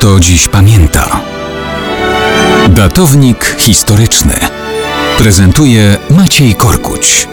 kto dziś pamięta. Datownik historyczny prezentuje Maciej Korkuć.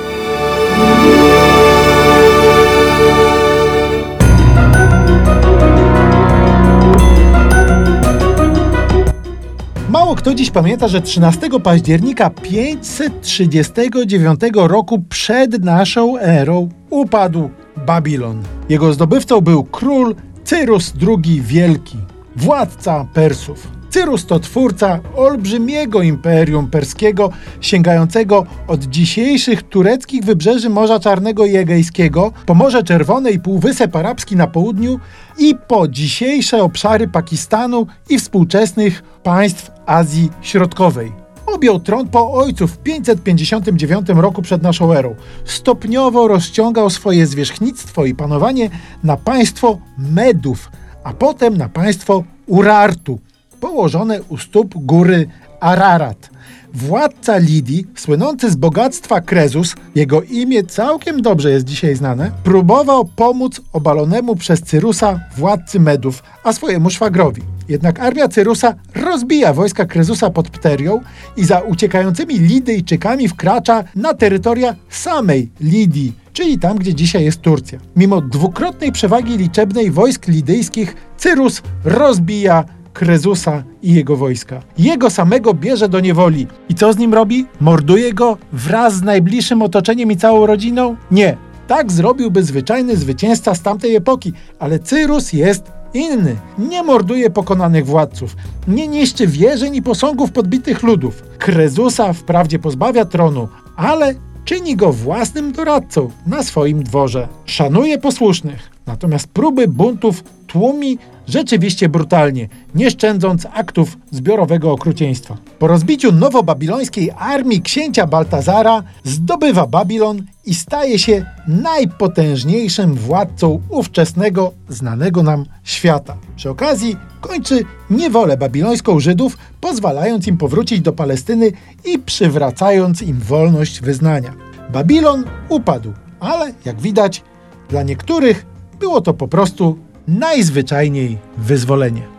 Mało kto dziś pamięta, że 13 października 539 roku przed naszą erą upadł Babilon. Jego zdobywcą był król Cyrus II Wielki, władca Persów. Cyrus to twórca olbrzymiego imperium perskiego, sięgającego od dzisiejszych tureckich wybrzeży Morza Czarnego i Egejskiego, po Morze Czerwone i Półwysep Arabski na południu i po dzisiejsze obszary Pakistanu i współczesnych państw Azji Środkowej. Objął tron po ojcu w 559 roku przed naszą erą. Stopniowo rozciągał swoje zwierzchnictwo i panowanie na państwo Medów, a potem na państwo Urartu, położone u stóp góry Ararat. Władca Lidii, słynący z bogactwa Krezus, jego imię całkiem dobrze jest dzisiaj znane, próbował pomóc obalonemu przez Cyrusa władcy Medów, a swojemu szwagrowi. Jednak armia Cyrusa rozbija wojska Krezusa pod Pterią i za uciekającymi Lidyjczykami wkracza na terytoria samej Lidii, czyli tam, gdzie dzisiaj jest Turcja. Mimo dwukrotnej przewagi liczebnej wojsk lidyjskich, Cyrus rozbija Krezusa i jego wojska. Jego samego bierze do niewoli. I co z nim robi? Morduje go wraz z najbliższym otoczeniem i całą rodziną? Nie. Tak zrobiłby zwyczajny zwycięzca z tamtej epoki, ale Cyrus jest inny. Nie morduje pokonanych władców, nie niszczy wieżeń i posągów podbitych ludów. Krezusa wprawdzie pozbawia tronu, ale czyni go własnym doradcą na swoim dworze. Szanuje posłusznych, natomiast próby buntów tłumi rzeczywiście brutalnie, nie szczędząc aktów zbiorowego okrucieństwa. Po rozbiciu nowobabilońskiej armii księcia Baltazara zdobywa Babilon i staje się najpotężniejszym władcą ówczesnego, znanego nam świata. Przy okazji kończy niewolę babilońską Żydów, pozwalając im powrócić do Palestyny i przywracając im wolność wyznania. Babilon upadł, ale jak widać, dla niektórych było to po prostu najzwyczajniej wyzwolenie.